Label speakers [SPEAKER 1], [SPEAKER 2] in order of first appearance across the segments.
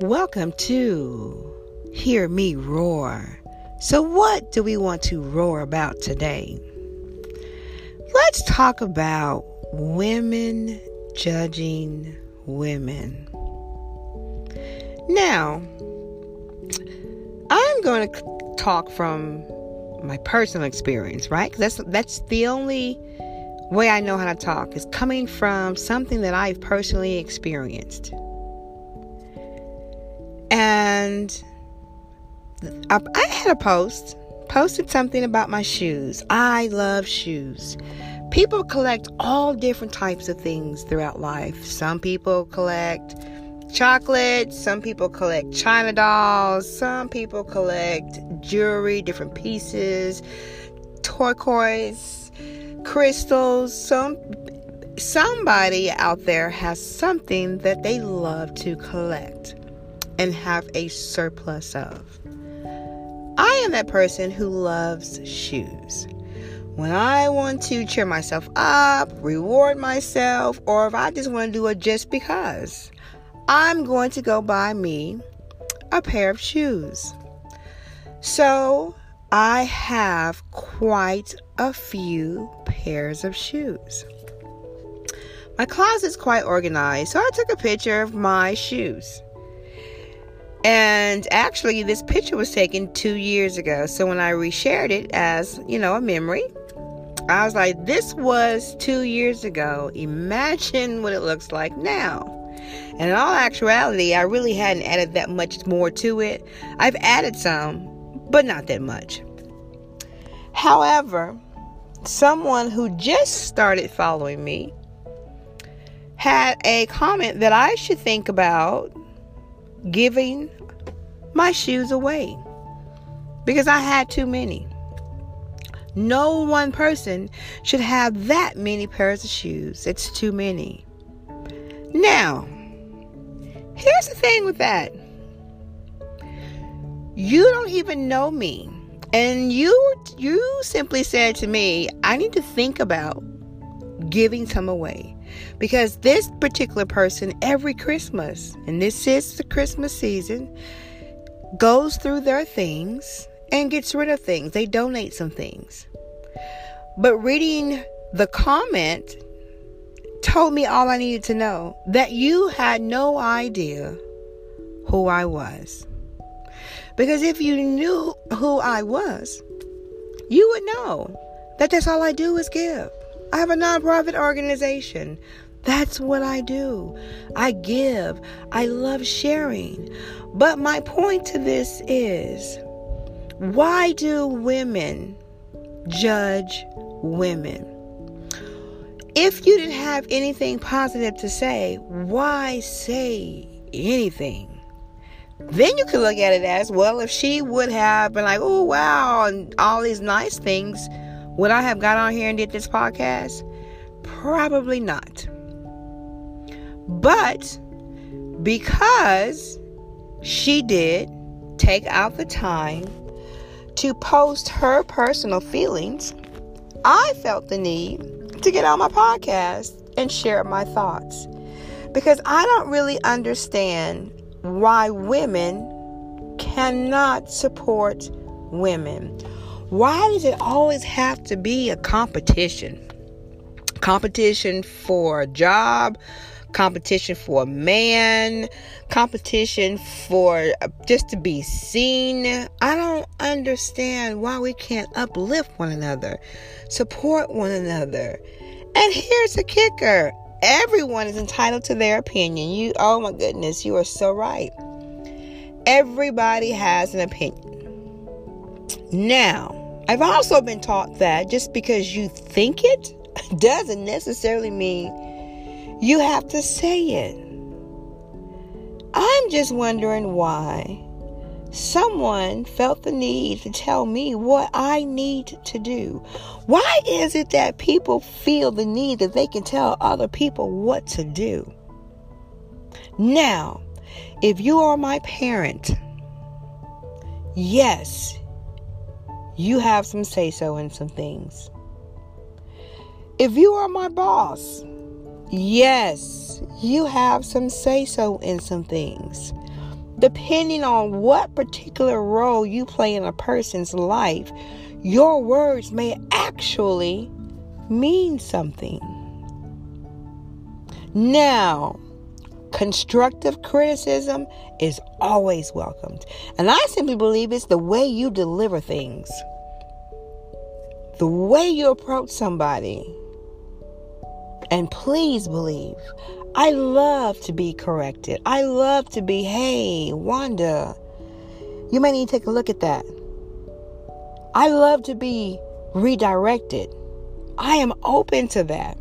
[SPEAKER 1] Welcome to Hear Me Roar. So, what do we want to roar about today? Let's talk about women judging women. Now, I'm going to talk from my personal experience, right? That's that's the only way I know how to talk is coming from something that I've personally experienced. And I, I had a post, posted something about my shoes. I love shoes. People collect all different types of things throughout life. Some people collect chocolate, some people collect china dolls, some people collect jewelry, different pieces, turquoise, crystals. Some somebody out there has something that they love to collect and have a surplus of. I am that person who loves shoes. When I want to cheer myself up, reward myself, or if I just want to do it just because, I'm going to go buy me a pair of shoes. So I have quite a few pairs of shoes. My closet's quite organized, so I took a picture of my shoes. And actually, this picture was taken two years ago. So when I reshared it as, you know, a memory, I was like, this was two years ago. Imagine what it looks like now. And in all actuality, I really hadn't added that much more to it. I've added some, but not that much. However, someone who just started following me had a comment that I should think about giving my shoes away because I had too many. No one person should have that many pairs of shoes. It's too many. Now, here's the thing with that. You don't even know me. And you you simply said to me, I need to think about giving some away. Because this particular person every Christmas, and this is the Christmas season, goes through their things and gets rid of things. They donate some things. But reading the comment told me all I needed to know that you had no idea who I was. Because if you knew who I was, you would know that that's all I do is give. I have a nonprofit organization. That's what I do. I give. I love sharing. But my point to this is why do women judge women? If you didn't have anything positive to say, why say anything? Then you could look at it as well, if she would have been like, oh, wow, and all these nice things, would I have got on here and did this podcast? Probably not. But because she did take out the time to post her personal feelings, I felt the need to get on my podcast and share my thoughts. Because I don't really understand why women cannot support women. Why does it always have to be a competition? Competition for a job, competition for a man, competition for uh, just to be seen. I don't understand why we can't uplift one another, support one another. And here's the kicker everyone is entitled to their opinion. You, oh my goodness, you are so right. Everybody has an opinion. Now, I've also been taught that just because you think it doesn't necessarily mean you have to say it. I'm just wondering why someone felt the need to tell me what I need to do. Why is it that people feel the need that they can tell other people what to do? Now, if you are my parent, yes, you have some say so in some things. If you are my boss, Yes, you have some say so in some things. depending on what particular role you play in a person's life, your words may actually mean something. Now, constructive criticism is always welcomed. And I simply believe it's the way you deliver things, the way you approach somebody. And please believe, I love to be corrected. I love to be, hey, Wanda, you may need to take a look at that. I love to be redirected. I am open to that.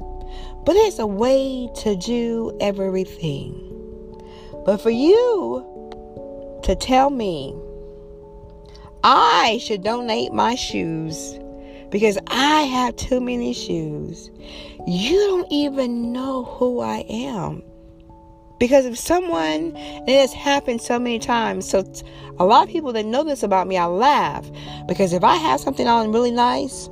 [SPEAKER 1] But it's a way to do everything. But for you to tell me I should donate my shoes because I have too many shoes, you don't even know who I am. Because if someone, and it has happened so many times, so a lot of people that know this about me, I laugh. Because if I have something on really nice,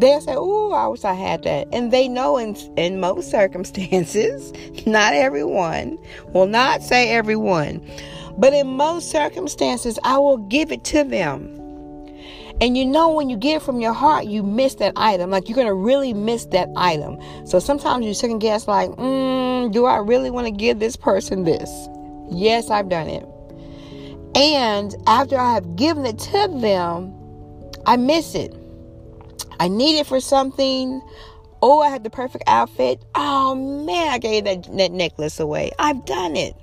[SPEAKER 1] they'll say, Oh, I wish I had that. And they know in, in most circumstances, not everyone, will not say everyone, but in most circumstances, I will give it to them. And you know, when you get it from your heart, you miss that item. Like you're to really miss that item. So sometimes you second guess, like, mm, do I really want to give this person this? Yes, I've done it. And after I have given it to them, I miss it. I need it for something. Oh, I had the perfect outfit. Oh man, I gave that, that necklace away. I've done it.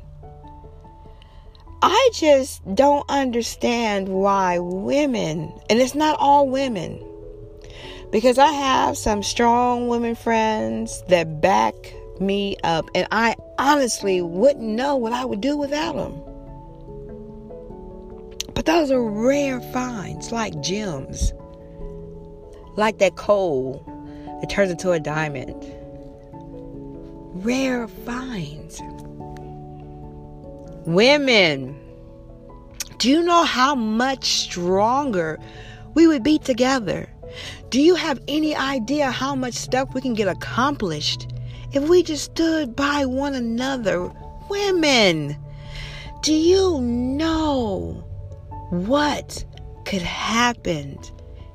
[SPEAKER 1] I just don't understand why women, and it's not all women, because I have some strong women friends that back me up, and I honestly wouldn't know what I would do without them. But those are rare finds, like gems like that coal that turns into a diamond. Rare finds. Women, do you know how much stronger we would be together? Do you have any idea how much stuff we can get accomplished if we just stood by one another? Women, do you know what could happen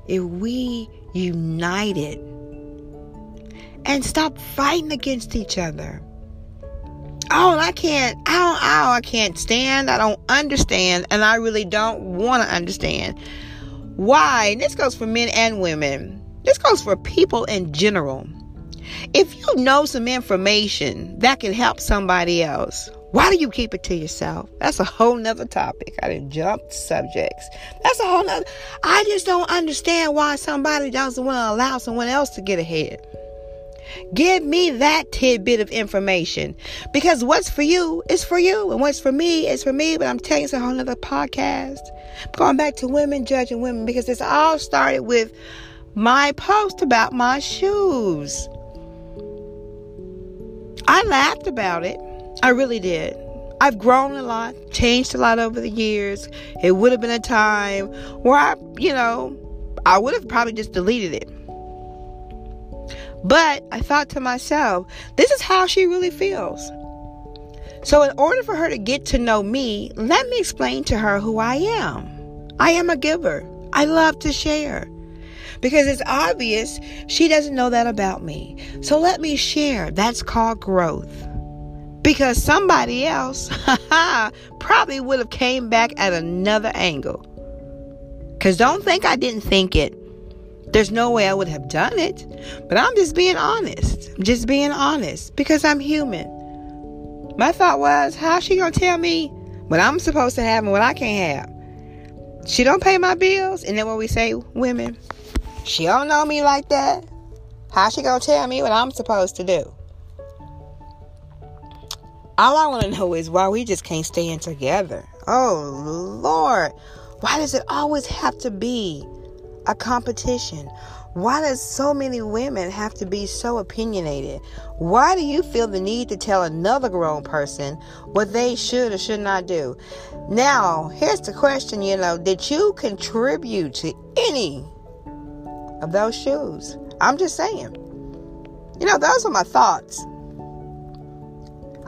[SPEAKER 1] if we united and stop fighting against each other. Oh, I can't, I don't, oh, I can't stand, I don't understand, and I really don't want to understand why. And this goes for men and women. This goes for people in general. If you know some information that can help somebody else, why do you keep it to yourself? That's a whole nother topic. I didn't jump subjects. That's a whole nother. I just don't understand why somebody doesn't want to allow someone else to get ahead. Give me that tidbit of information because what's for you is for you, and what's for me is for me. But I'm telling you, it's a whole nother podcast. Going back to women judging women because this all started with my post about my shoes. I laughed about it. I really did. I've grown a lot, changed a lot over the years. It would have been a time where I, you know, I would have probably just deleted it. But I thought to myself, this is how she really feels. So, in order for her to get to know me, let me explain to her who I am. I am a giver. I love to share. Because it's obvious she doesn't know that about me. So, let me share. That's called growth because somebody else probably would have came back at another angle. Because don't think i didn't think it. There's no way i would have done it. But i'm just being honest. I'm just being honest because i'm human. My thought was how's she gonna tell me what i'm supposed to have and what i can't have? She don't pay my bills. And then when we say women she don't know me like that. How she gonna tell me what i'm supposed to do all I want to know is why we just can't stand together. Oh, Lord. Why does it always have to be a competition? Why does so many women have to be so opinionated? Why do you feel the need to tell another grown person what they should or should not do? Now, here's the question, you know, did you contribute to any of those shoes? I'm just saying. You know, those are my thoughts.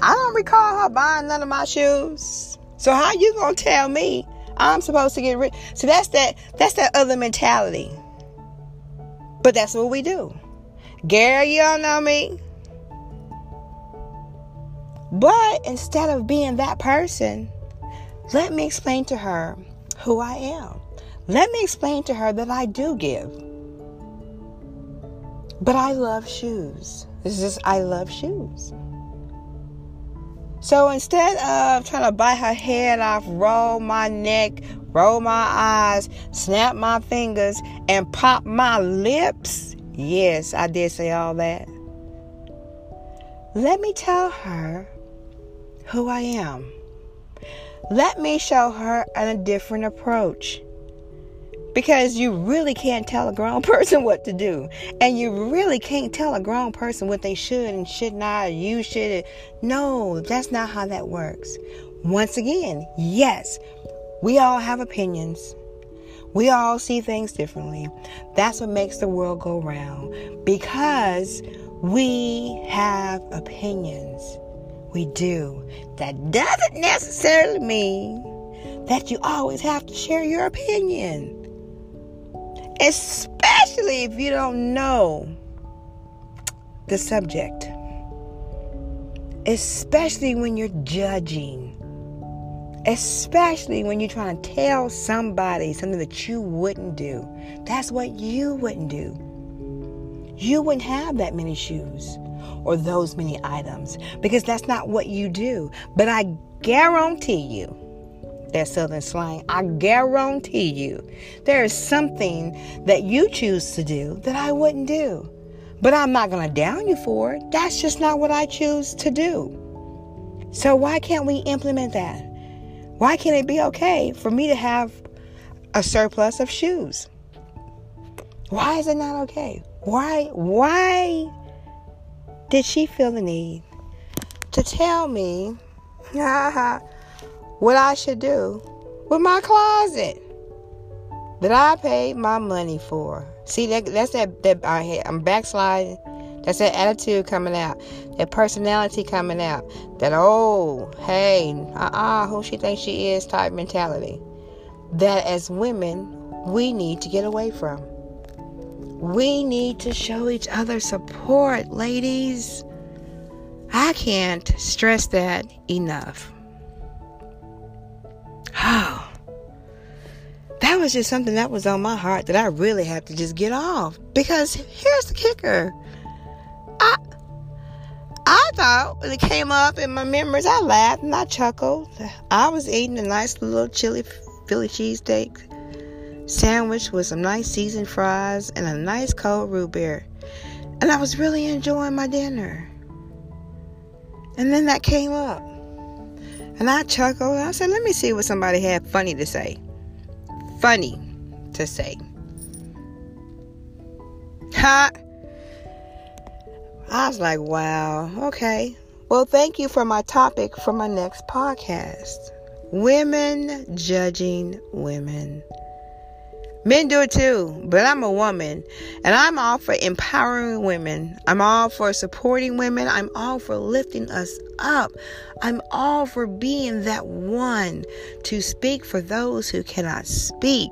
[SPEAKER 1] I don't recall her buying none of my shoes. So how you gonna tell me I'm supposed to get rich? So that's that that's that other mentality. But that's what we do. Gary, you don't know me. But instead of being that person, let me explain to her who I am. Let me explain to her that I do give. But I love shoes. This is I love shoes. So instead of trying to bite her head off, roll my neck, roll my eyes, snap my fingers, and pop my lips, yes, I did say all that. Let me tell her who I am. Let me show her a different approach because you really can't tell a grown person what to do. And you really can't tell a grown person what they should and should not you should no that's not how that works. Once again yes we all have opinions. We all see things differently. That's what makes the world go round. Because we have opinions. We do. That doesn't necessarily mean that you always have to share your opinion especially if you don't know the subject, especially when you're judging, especially when you're trying to tell somebody something that you wouldn't do. That's what you wouldn't do. You wouldn't have that many shoes or those many items because that's not what you do. But I guarantee you, that southern slang. I guarantee you there is something that you choose to do that I wouldn't do. But I'm not going to down you for it. That's just not what I choose to do. So why can't we implement that? Why can't it be okay for me to have a surplus of shoes? Why is it not okay? Why why did she feel the need to tell me what I should do with my closet that I paid my money for. See, that, that's that, that I, I'm backsliding. That's that attitude coming out, that personality coming out, that oh, hey, uh-uh, who she thinks she is type mentality. That as women, we need to get away from. We need to show each other support, ladies. I can't stress that enough. Was just something that was on my heart that I really had to just get off. Because here's the kicker. I I thought when it came up in my memories, I laughed and I chuckled. I was eating a nice little chili Philly cheesesteak sandwich with some nice seasoned fries and a nice cold root beer. And I was really enjoying my dinner. And then that came up. And I chuckled. I said, let me see what somebody had funny to say. Funny to say. Ha! I was like, wow, okay. Well, thank you for my topic for my next podcast Women judging women. Men do it too, but I'm a woman and I'm all for empowering women. I'm all for supporting women. I'm all for lifting us up. I'm all for being that one to speak for those who cannot speak,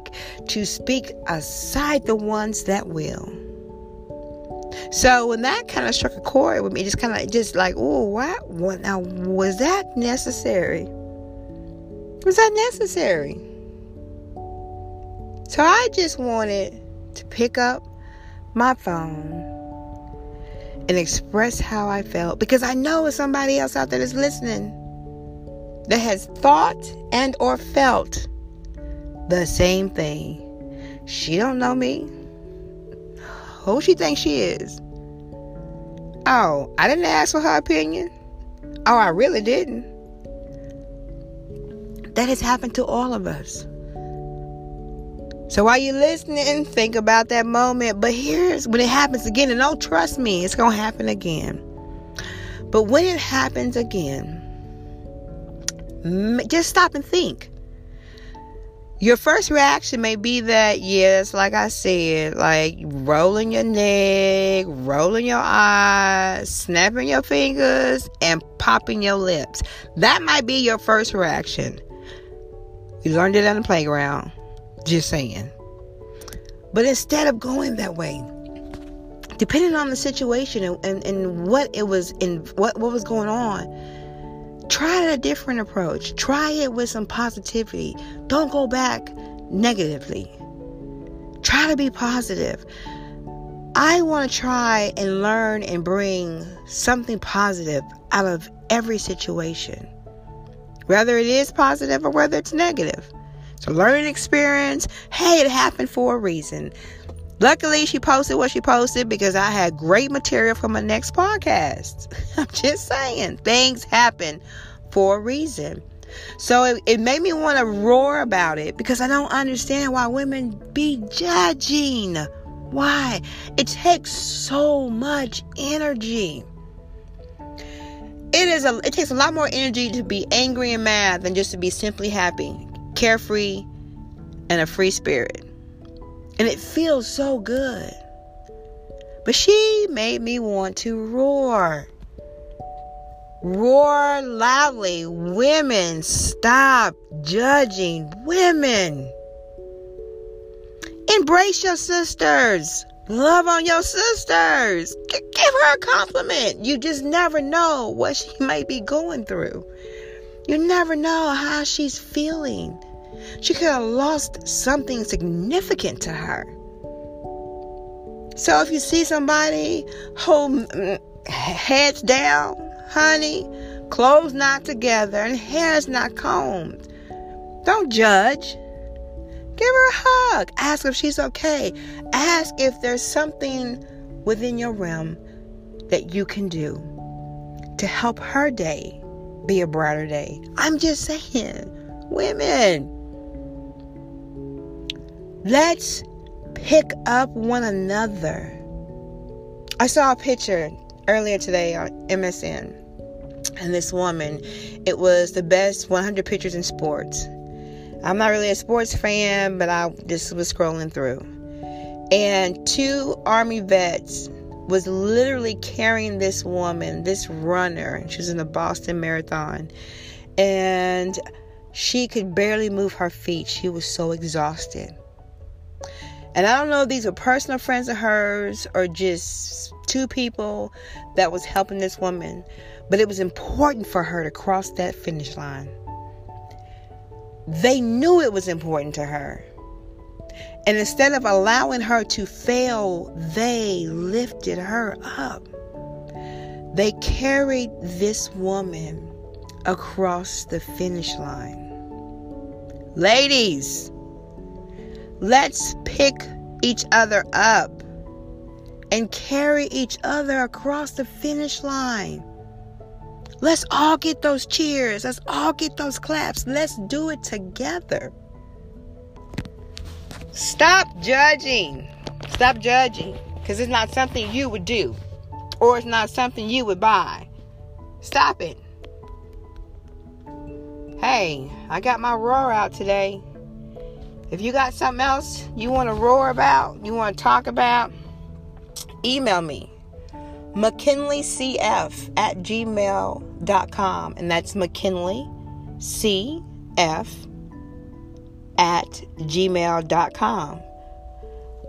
[SPEAKER 1] to speak aside the ones that will. So when that kind of struck a chord with me, just kind of just like, oh, what? What now? Was that necessary? Was that necessary? So I just wanted to pick up my phone and express how I felt because I know it's somebody else out there that's listening that has thought and or felt the same thing. She don't know me. Who she thinks she is? Oh, I didn't ask for her opinion. Oh, I really didn't. That has happened to all of us. So while you're listening, think about that moment. But here's when it happens again, and don't trust me, it's going to happen again. But when it happens again, just stop and think. Your first reaction may be that, yes, like I said, like rolling your neck, rolling your eyes, snapping your fingers, and popping your lips. That might be your first reaction. You learned it on the playground. Just saying. But instead of going that way, depending on the situation and, and, and what it was in what, what was going on, try a different approach. Try it with some positivity. Don't go back negatively. Try to be positive. I want to try and learn and bring something positive out of every situation, whether it is positive or whether it's negative. It's a learning experience. Hey, it happened for a reason. Luckily, she posted what she posted because I had great material for my next podcast. I'm just saying, things happen for a reason. So it, it made me want to roar about it because I don't understand why women be judging. Why? It takes so much energy. It is a it takes a lot more energy to be angry and mad than just to be simply happy, carefree, and a free spirit. And it feels so good. But she made me want to roar. Roar loudly. Women, stop judging women. Embrace your sisters. Love on your sisters. G- give her a compliment. You just never know what she might be going through. You never know how she's feeling. She could have lost something significant to her. So if you see somebody hold mm, heads down, honey, clothes not together, and hair's not combed, don't judge. Give her a hug. Ask if she's okay. Ask if there's something within your realm that you can do to help her day be a brighter day. I'm just saying, women, let's pick up one another. I saw a picture earlier today on MSN, and this woman, it was the best 100 pictures in sports. I'm not really a sports fan, but I just was scrolling through. And two army vets was literally carrying this woman, this runner. She was in the Boston Marathon. And she could barely move her feet. She was so exhausted. And I don't know if these were personal friends of hers or just two people that was helping this woman, but it was important for her to cross that finish line. They knew it was important to her. And instead of allowing her to fail, they lifted her up. They carried this woman across the finish line. Ladies, let's pick each other up and carry each other across the finish line. Let's all get those cheers. Let's all get those claps. Let's do it together. Stop judging. Stop judging. Because it's not something you would do, or it's not something you would buy. Stop it. Hey, I got my roar out today. If you got something else you want to roar about, you want to talk about, email me mckinleycf at gmail.com and that's mckinley cf at gmail.com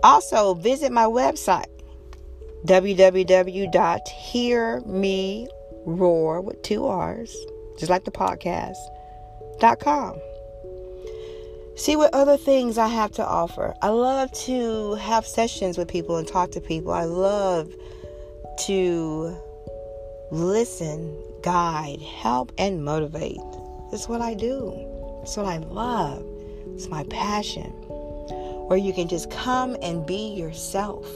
[SPEAKER 1] also visit my website www.hearmeroar with two r's just like the podcast dot com see what other things i have to offer i love to have sessions with people and talk to people i love to listen, guide, help, and motivate. That's what I do. It's what I love. It's my passion. Where you can just come and be yourself.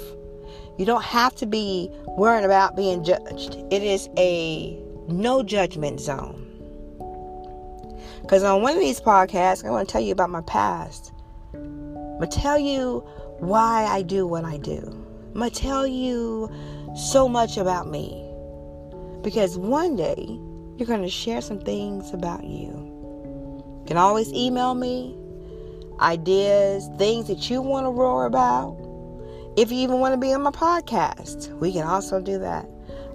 [SPEAKER 1] You don't have to be worrying about being judged. It is a no judgment zone. Because on one of these podcasts, I want to tell you about my past. I'm going to tell you why I do what I do. I'm going to tell you so much about me. Because one day you're going to share some things about you. You can always email me ideas, things that you want to roar about. If you even want to be on my podcast, we can also do that.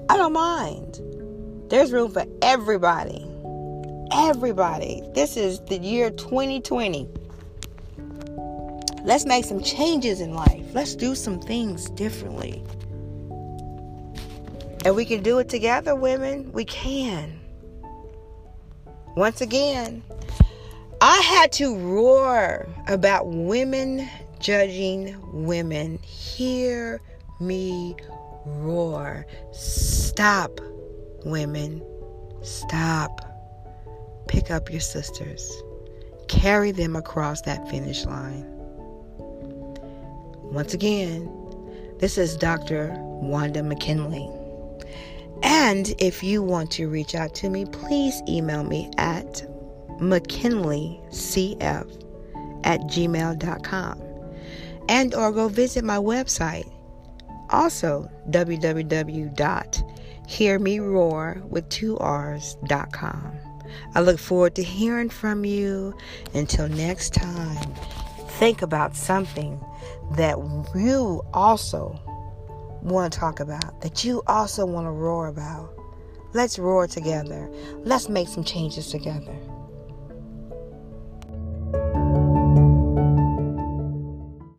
[SPEAKER 1] I don't mind. There's room for everybody. Everybody. This is the year 2020. Let's make some changes in life. Let's do some things differently. And we can do it together, women. We can. Once again, I had to roar about women judging women. Hear me roar. Stop, women. Stop. Pick up your sisters. Carry them across that finish line. Once again, this is Dr. Wanda McKinley. And if you want to reach out to me, please email me at mckinleycf at gmail.com and or go visit my website also www.hearmeroar with two r's.com i look forward to hearing from you until next time think about something that you also want to talk about, that you also want to roar about. Let's roar together. Let's make some changes together.